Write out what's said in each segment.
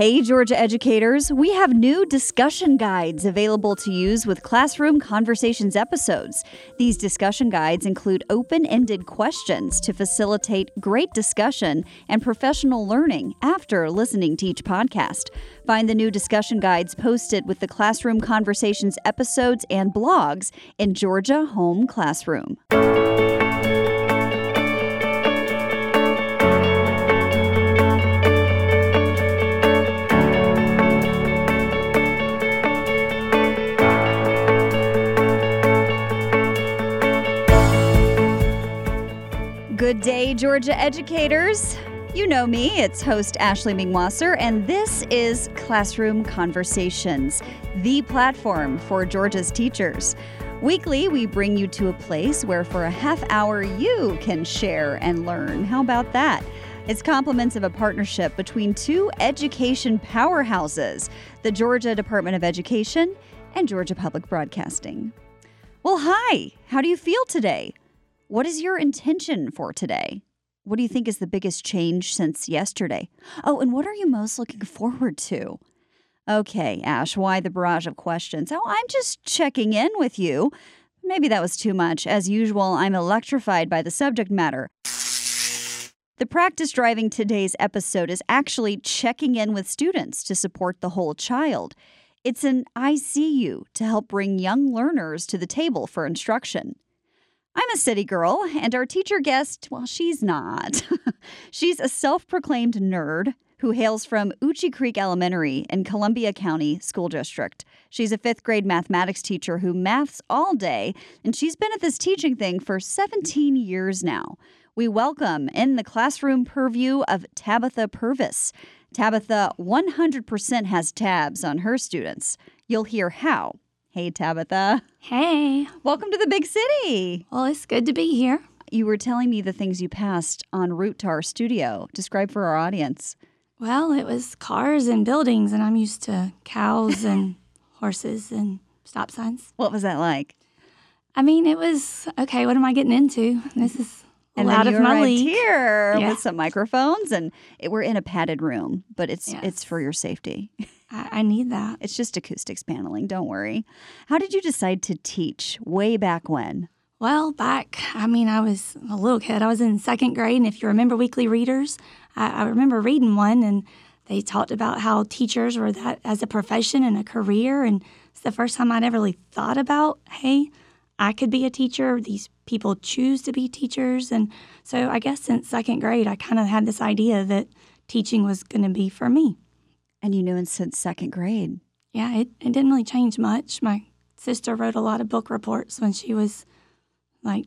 Hey, Georgia educators, we have new discussion guides available to use with Classroom Conversations episodes. These discussion guides include open ended questions to facilitate great discussion and professional learning after listening to each podcast. Find the new discussion guides posted with the Classroom Conversations episodes and blogs in Georgia Home Classroom. Good day, Georgia educators. You know me, it's host Ashley Mengwasser, and this is Classroom Conversations, the platform for Georgia's teachers. Weekly, we bring you to a place where for a half hour you can share and learn. How about that? It's compliments of a partnership between two education powerhouses the Georgia Department of Education and Georgia Public Broadcasting. Well, hi, how do you feel today? What is your intention for today? What do you think is the biggest change since yesterday? Oh, and what are you most looking forward to? Okay, Ash, why the barrage of questions? Oh, I'm just checking in with you. Maybe that was too much. As usual, I'm electrified by the subject matter. The practice driving today's episode is actually checking in with students to support the whole child. It's an ICU to help bring young learners to the table for instruction. I'm a city girl, and our teacher guest, well, she's not. she's a self proclaimed nerd who hails from Uchee Creek Elementary in Columbia County School District. She's a fifth grade mathematics teacher who maths all day, and she's been at this teaching thing for 17 years now. We welcome in the classroom purview of Tabitha Purvis. Tabitha 100% has tabs on her students. You'll hear how Hey, Tabitha. Hey. Welcome to the big city. Well, it's good to be here. You were telling me the things you passed en route to our studio. Describe for our audience. Well, it was cars and buildings, and I'm used to cows and horses and stop signs. What was that like? I mean, it was okay. What am I getting into? This is and out of my league. here yeah. with some microphones, and it, we're in a padded room, but it's yes. it's for your safety. I, I need that. It's just acoustics paneling. Don't worry. How did you decide to teach way back when? Well, back, I mean, I was a little kid. I was in second grade. And if you remember weekly readers, I, I remember reading one and they talked about how teachers were that as a profession and a career. And it's the first time I'd ever really thought about, hey, I could be a teacher. These people choose to be teachers. And so I guess since second grade, I kind of had this idea that teaching was going to be for me. And you knew him since second grade. Yeah, it, it didn't really change much. My sister wrote a lot of book reports when she was like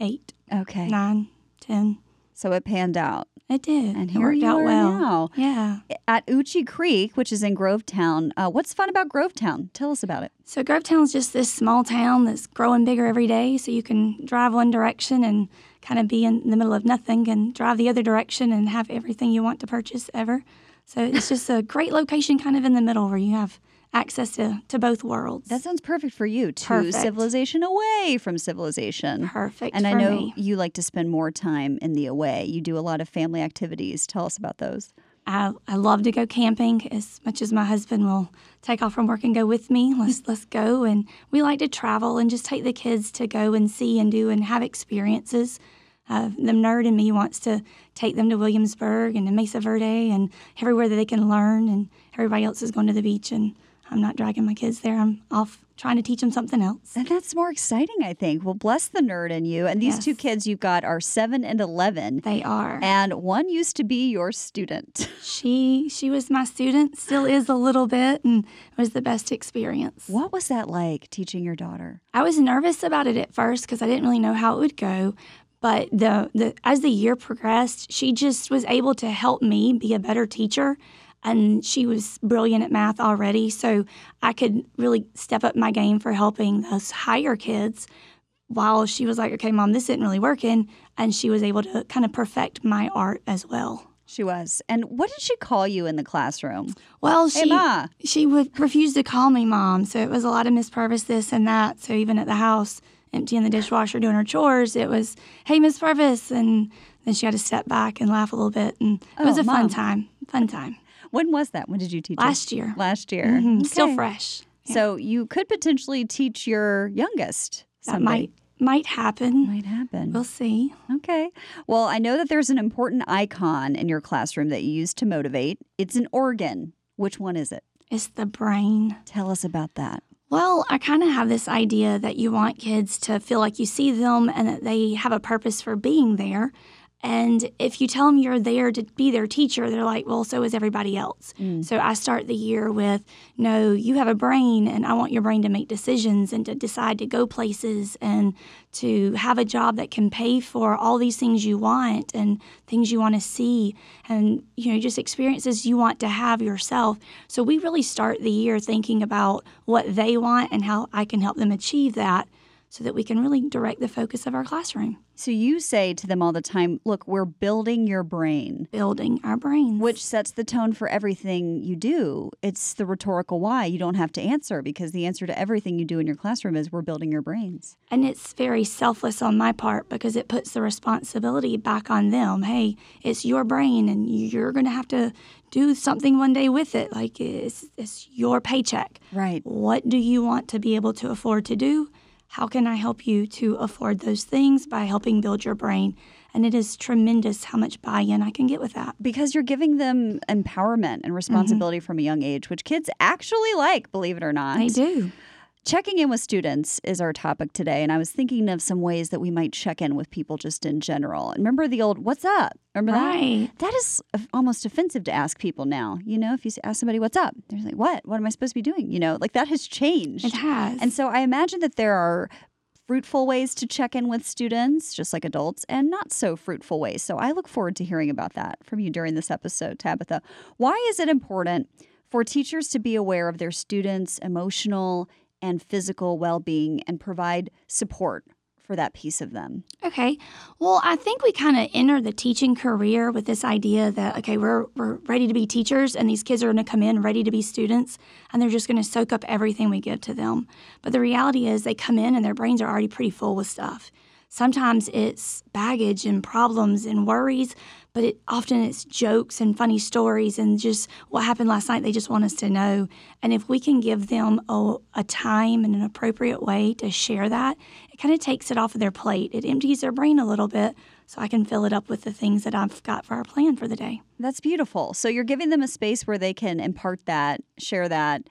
eight, okay, nine, ten. So it panned out. It did. And it here you out well. now. Yeah. At Uchee Creek, which is in Grovetown. Uh, what's fun about Grovetown? Tell us about it. So Grovetown's just this small town that's growing bigger every day. So you can drive one direction and kind of be in the middle of nothing and drive the other direction and have everything you want to purchase ever. So it's just a great location kind of in the middle where you have access to, to both worlds. That sounds perfect for you. To perfect. civilization away from civilization. Perfect. And I know me. you like to spend more time in the away. You do a lot of family activities. Tell us about those. I, I love to go camping as much as my husband will take off from work and go with me. Let's let's go. And we like to travel and just take the kids to go and see and do and have experiences. Uh, the nerd in me wants to take them to Williamsburg and to Mesa Verde and everywhere that they can learn. And everybody else is going to the beach, and I'm not dragging my kids there. I'm off trying to teach them something else. And that's more exciting, I think. Well, bless the nerd in you. And these yes. two kids you've got are seven and eleven. They are. And one used to be your student. She she was my student, still is a little bit, and it was the best experience. What was that like teaching your daughter? I was nervous about it at first because I didn't really know how it would go. But the, the as the year progressed, she just was able to help me be a better teacher. And she was brilliant at math already, so I could really step up my game for helping those higher kids. While she was like, "Okay, mom, this isn't really working," and she was able to kind of perfect my art as well. She was. And what did she call you in the classroom? Well, hey, she Ma. she would refuse to call me mom, so it was a lot of Miss Purvis this and that. So even at the house, emptying the dishwasher, doing her chores, it was, hey, Miss Purvis. And then she had to step back and laugh a little bit. And it oh, was Oh, a fun time. fun time. When was that? When did you teach? Last it? year. Last year. Mhm, Still fresh. Yeah. So you could potentially teach your youngest. that someday. might might happen. might happen. We'll see. Okay. Well, I know that there's an important icon in your classroom that you use to motivate. It's an organ. Which one is it? It's the brain. Tell us about that. Well, I kind of have this idea that you want kids to feel like you see them and that they have a purpose for being there. And if you tell them you're there to be their teacher, they're like, well, so is everybody else. Mm. So I start the year with, no, you have a brain, and I want your brain to make decisions and to decide to go places and to have a job that can pay for all these things you want and things you want to see and, you know, just experiences you want to have yourself. So we really start the year thinking about what they want and how I can help them achieve that so that we can really direct the focus of our classroom, So you say to them all the time, look, we're building your brain, building our brains. which sets the tone for everything you do. It's the rhetorical why. You don't have to answer because the answer to everything you do in your classroom is we're building your brains. And it's very selfless on my part because it puts the responsibility back on them. Hey, it's your brain and you're going to have to do something one day with it. Like it's, it's your paycheck. Right. What do you want to be able to afford to do? How can I help you to afford those things by helping build your brain? And it is tremendous how much buy in I can get with that. Because you're giving them empowerment and mm-hmm. responsibility from a young age, which kids actually like, believe it or not. They do. Checking in with students is our topic today, and I was thinking of some ways that we might check in with people just in general. And remember the old "What's up?" Remember Right. that? That is almost offensive to ask people now. You know, if you ask somebody "What's up," they're like, "What? What am I supposed to be doing?" You know, like that has changed. It has. And so I imagine that there are fruitful ways to check in with students, just like adults, and not so fruitful ways. So I look forward to hearing about that from you during this episode, Tabitha. Why is it important for teachers to be aware of their students' emotional and physical well being and provide support for that piece of them? Okay. Well, I think we kind of enter the teaching career with this idea that, okay, we're, we're ready to be teachers and these kids are going to come in ready to be students and they're just going to soak up everything we give to them. But the reality is they come in and their brains are already pretty full with stuff. Sometimes it's baggage and problems and worries, but it often it's jokes and funny stories and just what happened last night. They just want us to know. And if we can give them a, a time and an appropriate way to share that, it kind of takes it off of their plate. It empties their brain a little bit so I can fill it up with the things that I've got for our plan for the day. That's beautiful. So you're giving them a space where they can impart that, share that,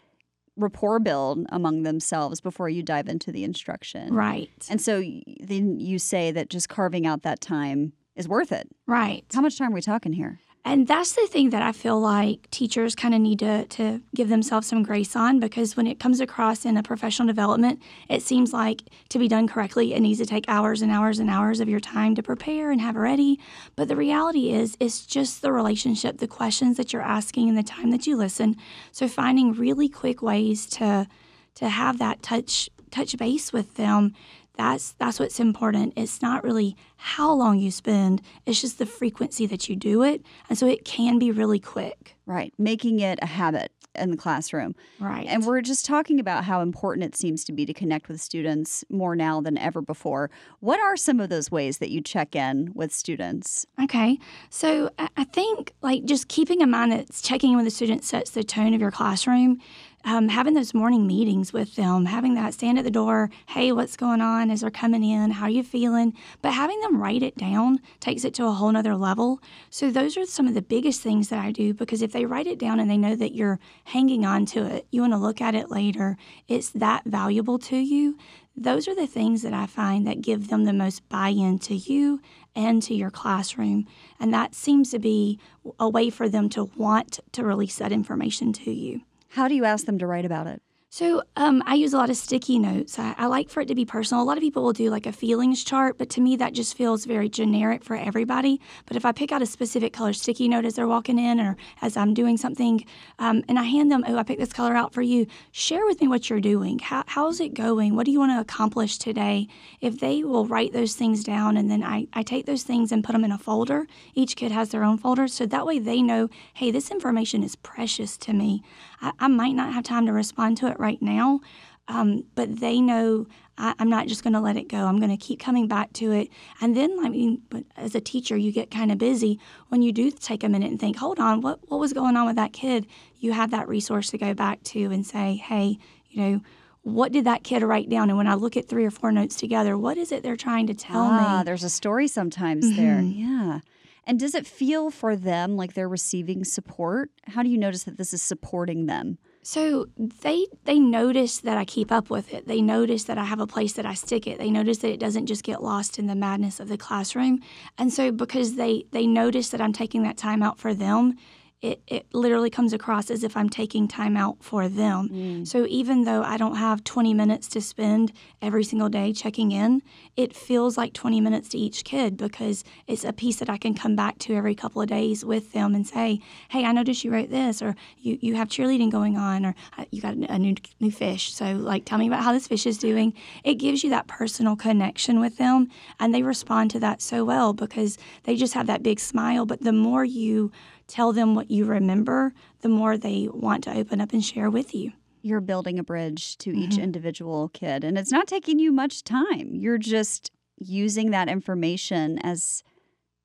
rapport build among themselves before you dive into the instruction. Right. And so then you say that just carving out that time is worth it. Right. How much time are we talking here? And that's the thing that I feel like teachers kind of need to, to give themselves some grace on because when it comes across in a professional development, it seems like to be done correctly, it needs to take hours and hours and hours of your time to prepare and have ready. But the reality is, it's just the relationship, the questions that you're asking, and the time that you listen. So finding really quick ways to to have that touch touch base with them that's that's what's important it's not really how long you spend it's just the frequency that you do it and so it can be really quick Right. Making it a habit in the classroom. right And we're just talking about how important it seems to be to connect with students more now than ever before. What are some of those ways that you check in with students? Okay. So I think like just keeping in mind that checking in with the student sets the tone of your classroom. Um, having those morning meetings with them, having that stand at the door, hey, what's going on as they're coming in? How are you feeling? But having them write it down takes it to a whole nother level. So those are some of the biggest things that I do because if they write it down and they know that you're hanging on to it, you want to look at it later, it's that valuable to you. Those are the things that I find that give them the most buy in to you and to your classroom. And that seems to be a way for them to want to release that information to you. How do you ask them to write about it? So um, I use a lot of sticky notes. I, I like for it to be personal. A lot of people will do like a feelings chart, but to me that just feels very generic for everybody. But if I pick out a specific color sticky note as they're walking in or as I'm doing something, um, and I hand them, oh, I picked this color out for you. Share with me what you're doing. How, how's it going? What do you want to accomplish today? If they will write those things down, and then I, I take those things and put them in a folder. Each kid has their own folder, so that way they know, hey, this information is precious to me. I, I might not have time to respond to it right now, Um, but they know I, am not just going to let it go. I'm going to keep coming back to it. And then, I mean, as a teacher, you get kind of busy when you do take a minute and think, hold on, what, what was going on with that kid? You have that resource to go back to and say, hey, you know, what did that kid write down? And when I look at three or four notes together, what is it they're trying to tell ah, me? There's a story sometimes mm-hmm. there. Yeah. And does it feel for them like they're receiving support? How do you notice that this is supporting them? So they they notice that I keep up with it. They notice that I have a place that I stick it. They notice that it doesn't just get lost in the madness of the classroom. And so because they they notice that I'm taking that time out for them, it, it literally comes across as if I'm taking time out for them. Mm. So even though I don't have 20 minutes to spend every single day checking in, it feels like 20 minutes to each kid because it's a piece that I can come back to every couple of days with them and say, hey, I noticed you wrote this, or you, you have cheerleading going on, or you got a new, new fish. So, like, tell me about how this fish is doing. It gives you that personal connection with them, and they respond to that so well because they just have that big smile. But the more you tell them what you remember, the more they want to open up and share with you. You're building a bridge to each mm-hmm. individual kid, and it's not taking you much time. You're just using that information as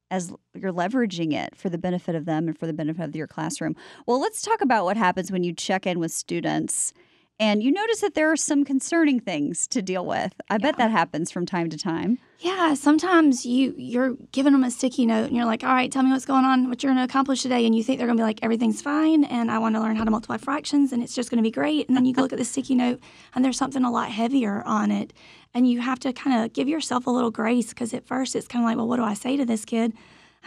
as you're leveraging it for the benefit of them and for the benefit of your classroom. Well, let's talk about what happens when you check in with students and you notice that there are some concerning things to deal with. I yeah. bet that happens from time to time. Yeah, sometimes you you're giving them a sticky note and you're like, "All right, tell me what's going on, what you're going to accomplish today." And you think they're going to be like, "Everything's fine and I want to learn how to multiply fractions and it's just going to be great." And then you look at the sticky note and there's something a lot heavier on it. And you have to kind of give yourself a little grace because at first it's kind of like, "Well, what do I say to this kid?"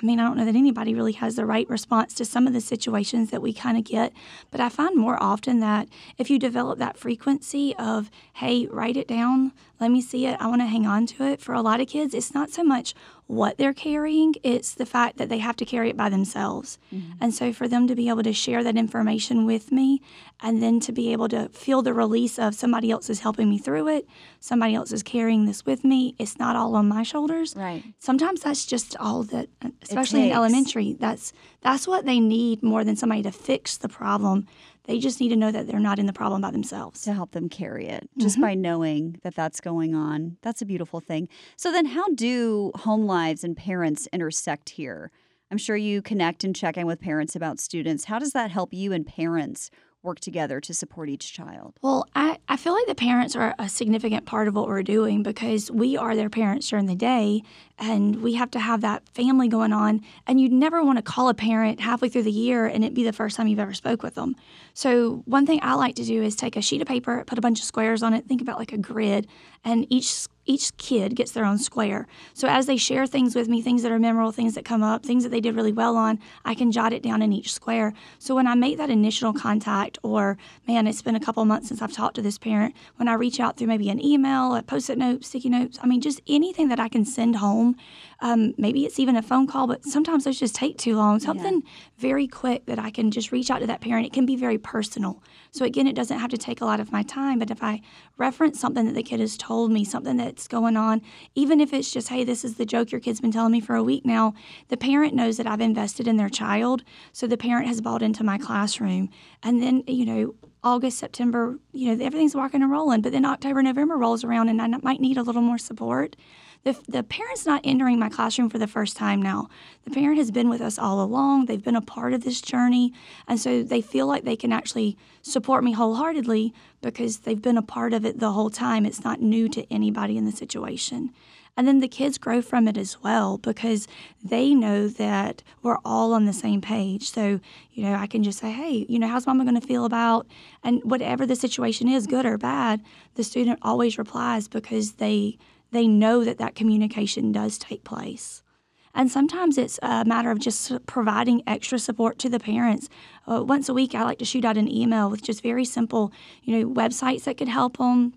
I mean, I don't know that anybody really has the right response to some of the situations that we kind of get, but I find more often that if you develop that frequency of, hey, write it down, let me see it, I want to hang on to it, for a lot of kids, it's not so much what they're carrying, it's the fact that they have to carry it by themselves. Mm-hmm. And so for them to be able to share that information with me and then to be able to feel the release of somebody else is helping me through it, somebody else is carrying this with me, it's not all on my shoulders. Right. Sometimes that's just all that especially in elementary, that's that's what they need more than somebody to fix the problem. They just need to know that they're not in the problem by themselves. To help them carry it, just mm-hmm. by knowing that that's going on. That's a beautiful thing. So, then how do home lives and parents intersect here? I'm sure you connect and check in with parents about students. How does that help you and parents work together to support each child? Well, I, I feel like the parents are a significant part of what we're doing because we are their parents during the day and we have to have that family going on. And you'd never want to call a parent halfway through the year and it be the first time you've ever spoke with them. So one thing I like to do is take a sheet of paper, put a bunch of squares on it, think about like a grid, and each each kid gets their own square. So as they share things with me, things that are memorable, things that come up, things that they did really well on, I can jot it down in each square. So when I make that initial contact, or man, it's been a couple months since I've talked to this parent, when I reach out through maybe an email, a post-it note, sticky notes, I mean, just anything that I can send home. Um, maybe it's even a phone call, but sometimes those just take too long. Something yeah. very quick that I can just reach out to that parent. It can be very personal. So again, it doesn't have to take a lot of my time, but if I reference something that the kid has told me, something that's going on, even if it's just, hey, this is the joke your kid's been telling me for a week now, the parent knows that I've invested in their child. So the parent has bought into my classroom. And then, you know, August, September, you know, everything's walking and rolling. But then October, November rolls around and I might need a little more support the, the parent's not entering my classroom for the first time now. The parent has been with us all along. They've been a part of this journey. And so they feel like they can actually support me wholeheartedly because they've been a part of it the whole time. It's not new to anybody in the situation. And then the kids grow from it as well because they know that we're all on the same page. So, you know, I can just say, hey, you know, how's mama going to feel about? And whatever the situation is, good or bad, the student always replies because they they know that that communication does take place. And sometimes it's a matter of just providing extra support to the parents. Uh, once a week, I like to shoot out an email with just very simple, you know, websites that could help them,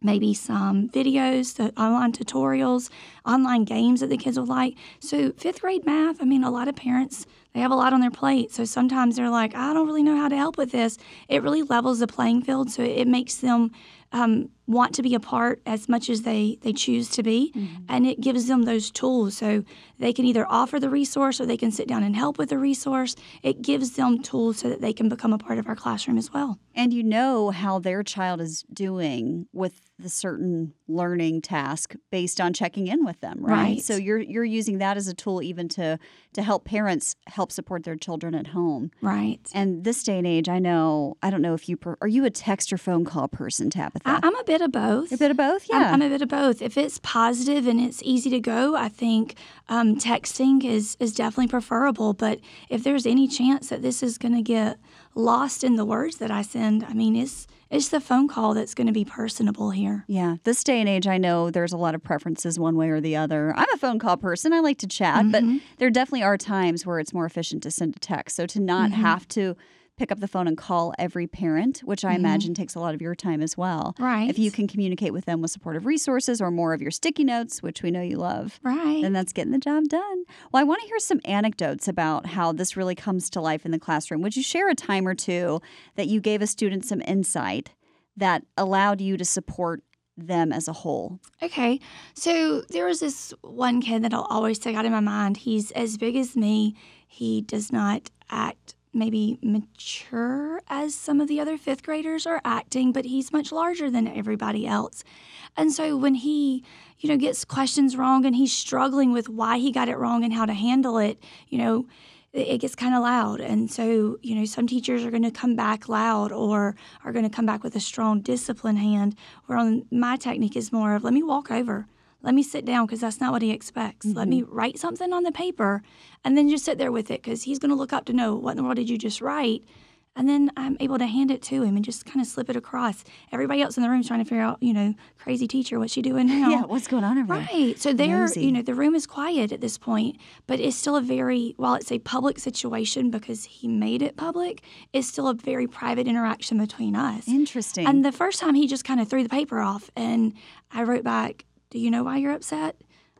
maybe some videos, online tutorials, online games that the kids would like. So, fifth grade math, I mean, a lot of parents they have a lot on their plate. So sometimes they're like, I don't really know how to help with this. It really levels the playing field. So it makes them um, want to be a part as much as they, they choose to be. Mm-hmm. And it gives them those tools. So they can either offer the resource or they can sit down and help with the resource. It gives them tools so that they can become a part of our classroom as well. And you know how their child is doing with the certain learning task based on checking in with them, right? right? So you're you're using that as a tool even to to help parents help support their children at home, right? And this day and age, I know I don't know if you per, are you a text or phone call person, Tabitha? I, am a bit of both. A bit of both, yeah. I'm, I'm, a bit of both. If it's positive and it's easy to go, I think um, texting is is definitely preferable. But if there's any chance that this is going to get lost in the words that I send, I mean, it's it's the phone call that's going to be personable here. Yeah. This day and age, I know there's a lot of preferences one way or the other. I'm a phone call person. I like to chat, mm-hmm. but there definitely are times where it's more efficient to send a text. So to not mm-hmm. have to pick up the phone and call every parent, which I mm-hmm. imagine takes a lot of your time as well. Right. If you can communicate with them with supportive resources or more of your sticky notes, which we know you love, right. then that's getting the job done. Well, I want to hear some anecdotes about how this really comes to life in the classroom. Would you share a time or two that you gave a student some insight that allowed you to support them as a whole? Okay. So there was this one kid that I'll always stick out in my mind. He's as big as me. He does not act maybe mature as some of the other fifth graders are acting, but he's much larger than everybody else. And so when he, you know, gets questions wrong and he's struggling with why he got it wrong and how to handle it, you know, it gets kind of loud. And so, you know, some teachers are going to come back loud or are going to come back with a strong discipline hand. Where on my technique is more of let me walk over let me sit down because that's not what he expects. Mm-hmm. Let me mm-hmm. write something on the paper and then just sit there with it because he's going to look up to know what in the world did you just write. And then I'm able to hand it to him and just kind of slip it across. Everybody else in the room is trying to figure out, you know, crazy teacher, what's she doing now? Yeah, what's going on over here? Right. So there, you know, the room is quiet at this point, but it's still a very, while it's a public situation because he made it public, it's still a very private interaction between us. Interesting. And the first time he just kind of threw the paper off and I wrote back, do you know why you're upset?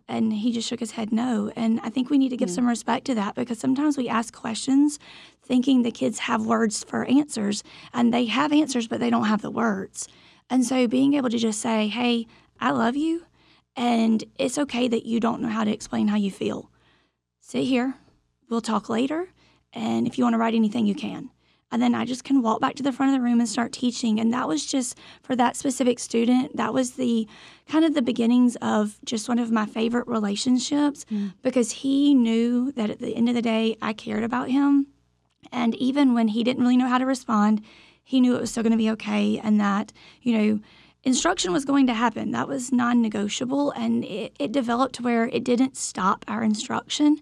And he just shook his head no. And I think we need to give mm. some respect to that because sometimes we ask questions thinking the kids have words for answers and they have answers, but they don't have the words. And so being able to just say, hey, I love you, and it's okay that you don't know how to explain how you feel. Sit here, we'll talk later, and if you want to write anything, you can and then I just can walk back to the front of the room and start teaching. And that was just for that specific student, that was the kind of the beginnings of just one of my favorite relationships mm. because he knew that at the end of the day, I cared about him. And even when he didn't really know how to respond, he knew it was still going to be okay and that, you know, instruction was going to happen. That was non negotiable. And it, it developed where it didn't stop our instruction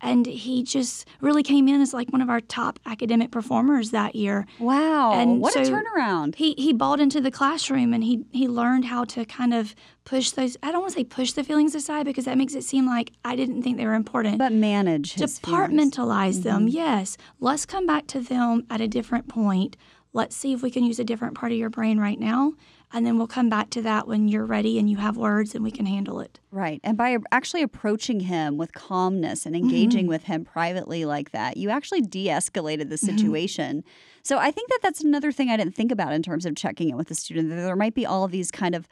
and he just really came in as like one of our top academic performers that year. Wow! And what so a turnaround! He he bought into the classroom and he he learned how to kind of push those. I don't want to say push the feelings aside because that makes it seem like I didn't think they were important. But manage departmentalize them. Mm-hmm. Yes, let's come back to them at a different point. Let's see if we can use a different part of your brain right now and then we'll come back to that when you're ready and you have words and we can handle it. Right. And by actually approaching him with calmness and engaging mm-hmm. with him privately like that, you actually de escalated the mm-hmm. situation. Mm-hmm. So I think that that's another thing I didn't think about in terms of checking in with the student. That there might be all of these kind of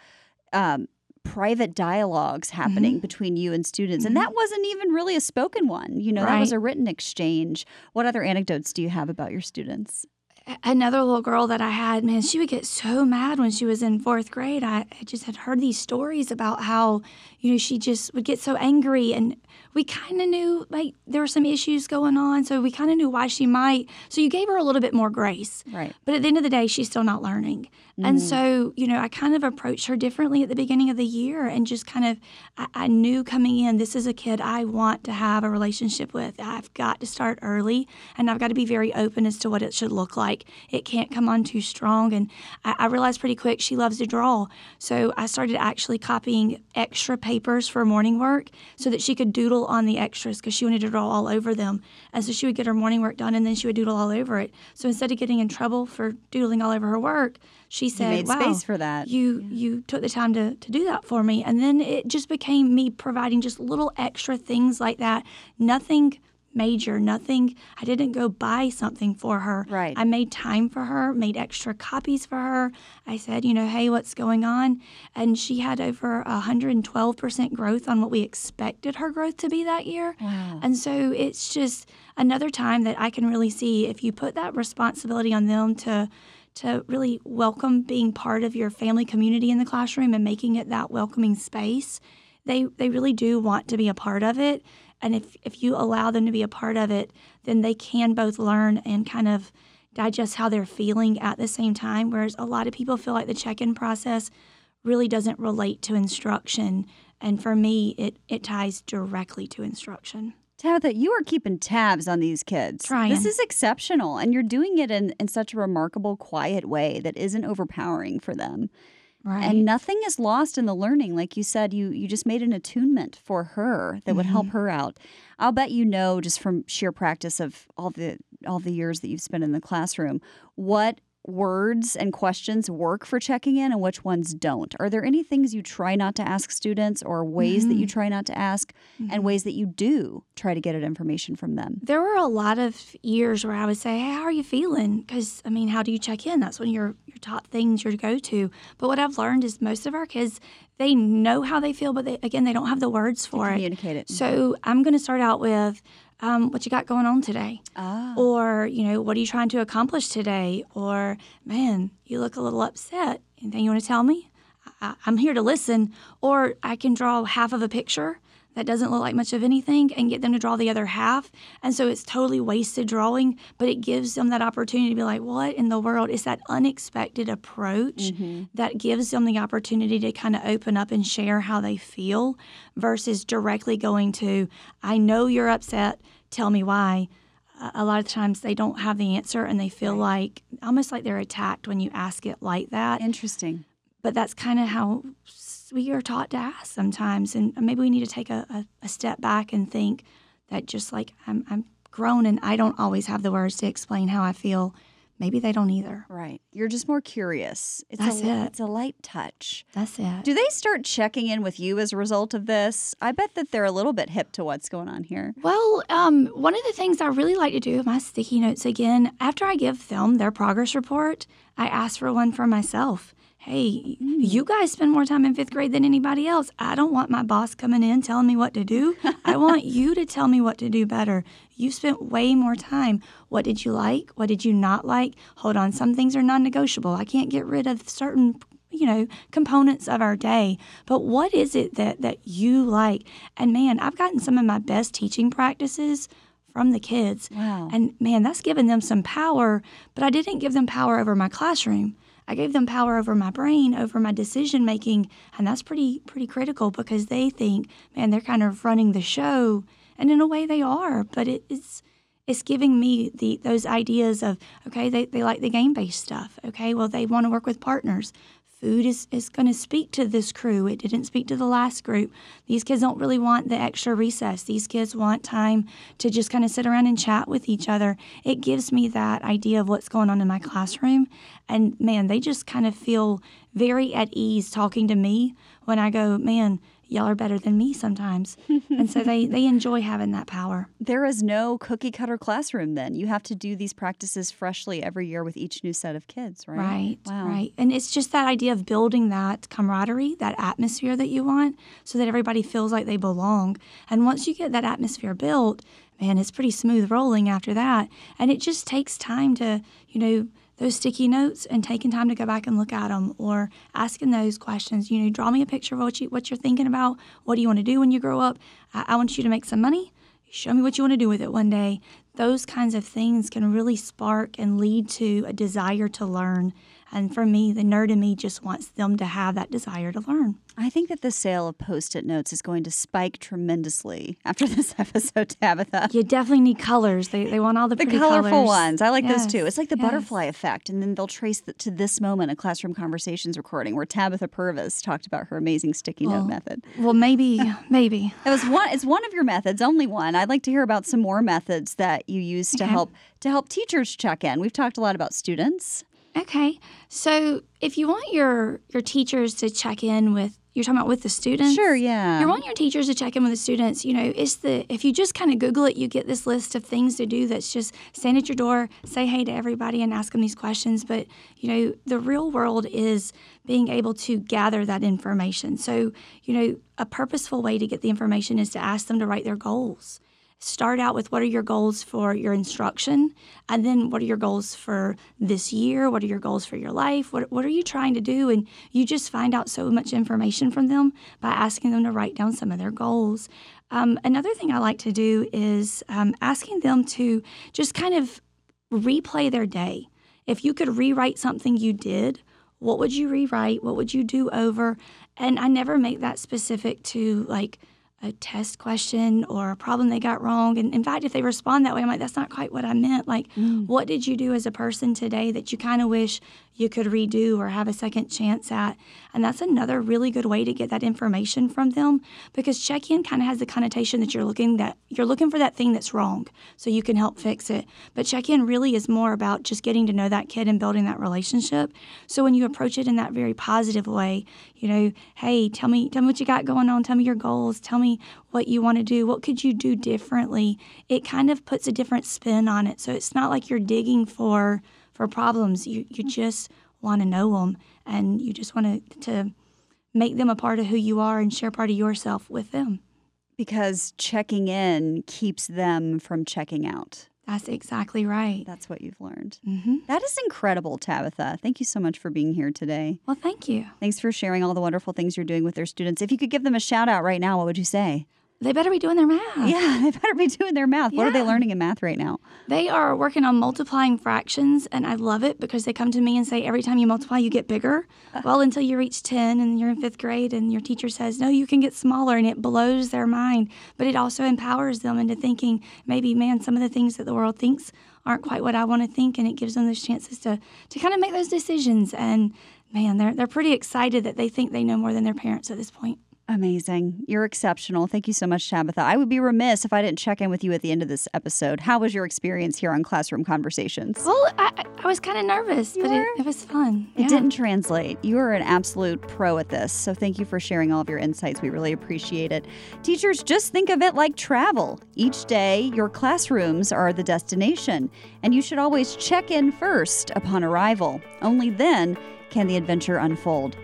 um, private dialogues happening mm-hmm. between you and students. And that mm-hmm. wasn't even really a spoken one. You know, right. that was a written exchange. What other anecdotes do you have about your students? Another little girl that I had, man, she would get so mad when she was in fourth grade. I, I, just had heard these stories about how, you know, she just would get so angry. And we kind of knew like there were some issues going on. So we kind of knew why she might. So you gave her a little bit more grace. Right. But at the end of the day, she's still not learning. Mm. And so, you know, I kind of approached her differently at the beginning of the year and just kind of, I, I knew coming in, this is a kid I want to have a relationship with. I've got to start early and I've got to be very open as to what it should look like. It can't come on too strong. And I, I realized pretty quick she loves to draw. So I started actually copying extra papers for morning work so that she could doodle on the extras because she wanted to draw all over them. And so she would get her morning work done and then she would doodle all over it. So instead of getting in trouble for doodling all over her work, she said, you made wow, space for that. You yeah. you took the time to, to do that for me. And then it just became me providing just little extra things like that. Nothing major, nothing. I didn't go buy something for her. Right. I made time for her, made extra copies for her. I said, you know, hey, what's going on? And she had over 112% growth on what we expected her growth to be that year. Wow. And so it's just another time that I can really see if you put that responsibility on them to to really welcome being part of your family community in the classroom and making it that welcoming space. They they really do want to be a part of it. And if, if you allow them to be a part of it, then they can both learn and kind of digest how they're feeling at the same time. Whereas a lot of people feel like the check in process really doesn't relate to instruction. And for me, it, it ties directly to instruction. Tabitha, you are keeping tabs on these kids. Trying. This is exceptional. And you're doing it in, in such a remarkable, quiet way that isn't overpowering for them. Right. And nothing is lost in the learning. Like you said, you you just made an attunement for her that would help Mm-hmm. her out. I'll bet you know just from sheer practice of all the all the years that you've spent in the classroom, what words and questions work for checking in and which ones don't. Are there any things you try not to ask students or ways that you Mm-hmm. try not to ask and ways that you do try to get at information from them? There were a lot of years where I would say, "Hey, how are you feeling?" Because I mean, how do you check in? That's one of your your top things your go to. But what I've learned is most of our kids they know how they feel, but they, again, they don't have the words for it. Communicate it. So I'm going to start out with, um, "What you got going on today?" Ah. Or you know, "What are you trying to accomplish today?" Or, "Man, you look a little upset. Anything you want to tell me?" I, I'm here to listen. Or I can draw half of a picture that doesn't look like much of anything and get them to draw the other half. And so it's totally wasted drawing, but it gives them that opportunity to be like, what in the world is that unexpected approach mm-hmm. that gives them the opportunity to kind of open up and share how they feel versus directly going to, I know you're upset, tell me why. A- A lot of times they don't have the answer and they feel like almost like they're attacked when you ask it like that Interesting. But that's kind of how we are taught to ask sometimes and maybe we need to take a, a, a step back and think that just like I'm, I'm grown and i don't always have the words to explain how i feel maybe they don't either Right. You're just more curious. It's That's a it. it's a light touch. that's it Do they start checking in with you as a result of this? I bet that they're a little bit hip to what's going on here. well um, one of the things i really like to do with my sticky notes again after i give them their progress report i ask for one for myself hey you mm. guys spend more time in fifth grade than anybody else. I don't want my boss coming in telling me what to do. I want you to tell me what to do better. You spent way more time. What did you like? What did you not like? Hold on some things are non-negotiable. I can't get rid of certain you know components of our day. But what is it that that you like? And man i've gotten some of my best teaching practices from the kids. Wow. and man that's given them some power but i didn't give them power over my classroom i gave them power over my brain over my decision making and that's pretty pretty critical because they think man they're kind of running the show. And in a way they are but it, it's it's giving me the those ideas of okay they, they like the game based stuff. Okay well they want to work with partners food is, is going to speak to this crew. It didn't speak to the last group. These kids don't really want the extra recess. These kids want time to just kind of sit around and chat with each other. It gives me that idea of what's going on in my classroom. And man they just kind of feel very at ease talking to me when i go man y'all are better than me sometimes and so they they enjoy having that power There is no cookie cutter classroom then. You have to do these practices freshly every year with each new set of kids, right? Right, Wow. right. And it's just that idea of building that camaraderie, that atmosphere that you want, so that everybody feels like they belong. And once you get that atmosphere built, man, it's pretty smooth rolling after that. And it just takes time to, you know, those sticky notes and taking time to go back and look at them or asking those questions. You know, draw me a picture of what, you, what you're thinking about. What do you want to do when you grow up? I, I want you to make some money show me what you want to do with it one day. Those kinds of things can really spark and lead to a desire to learn. And for me, the nerd in me just wants them to have that desire to learn. I think that the sale of post it notes is going to spike tremendously after this episode, Tabitha. You definitely need colors. They, they want all the, The pretty colorful colors. ones. I like those too. It's like the yes. butterfly effect. And then they'll trace the, to this moment a Classroom Conversations recording where Tabitha Purvis talked about her amazing sticky note oh, method. Well, maybe, maybe. It was one. It's one of your methods, only one. I'd like to hear about some more methods that you use to Okay. help to help teachers check in. We've talked a lot about students. Okay. So if you want your your teachers to check in with you're talking about with the students. Sure, yeah. You want your teachers to check in with the students. You know, it's the if you just kind of Google it, you get this list of things to do. That's just stand at your door, say hey to everybody, and ask them these questions. But you know, the real world is being able to gather that information. So you know, a purposeful way to get the information is to ask them to write their goals start out with what are your goals for your instruction? And then what are your goals for this year? What are your goals for your life? What, what are you trying to do? And you just find out so much information from them by asking them to write down some of their goals. Um, another thing i like to do is um, asking them to just kind of replay their day. If you could rewrite something you did what would you rewrite? What would you do over? And i never make that specific to like a test question or a problem they got wrong. And in fact, if they respond that way, I'm like, that's not quite what I meant. Like, mm. what did you do as a person today that you kind of wish you could redo or have a second chance at? And that's another really good way to get that information from them because check-in kind of has the connotation that you're looking that you're looking for that thing that's wrong so you can help fix it. But check-in really is more about just getting to know that kid and building that relationship. So when you approach it in that very positive way, you know, hey, tell me tell me what you got going on, tell me your goals, tell me what you want to do, what could you do differently? It kind of puts a different spin on it. So it's not like you're digging for for problems. You you mm-hmm. just want to know them and you just want to to make them a part of who you are and share part of yourself with them. Because checking in keeps them from checking out. That's exactly right. That's what you've learned. Mm-hmm. That is incredible, Tabitha. Thank you so much for being here today. Well, thank you. Thanks for sharing all the wonderful things you're doing with their students. If you could give them a shout out right now, what would you say? They better be doing their math. Yeah, they better be doing their math. Yeah. What are they learning in math right now? They are working on multiplying fractions, and I love it because they come to me and say, every time you multiply, you get bigger. Well, until you reach 10 and you're in fifth grade, and your teacher says, no, you can get smaller, and it blows their mind. But it also empowers them into thinking, maybe, man, some of the things that the world thinks aren't quite what I want to think, and it gives them those chances to, to kind of make those decisions. And man, they're, they're pretty excited that they think they know more than their parents at this point. Amazing. You're exceptional. Thank you so much, Tabitha. I would be remiss if I didn't check in with you at the end of this episode. How was your experience here on Classroom Conversations? Well, I, I was kind of nervous, you but it, it, was fun. It yeah. didn't translate. You are an absolute pro at this. So thank you for sharing all of your insights. We really appreciate it. Teachers, just think of it like travel. Each day, your classrooms are the destination, and you should always check in first upon arrival. Only then can the adventure unfold.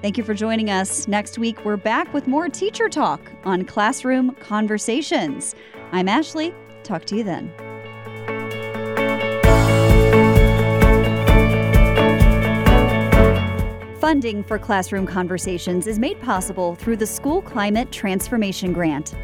Thank you for joining us. Next week, we're back with more teacher talk on Classroom Conversations. I'm Ashley. Talk to you then. Funding for Classroom Conversations is made possible through the School Climate Transformation Grant.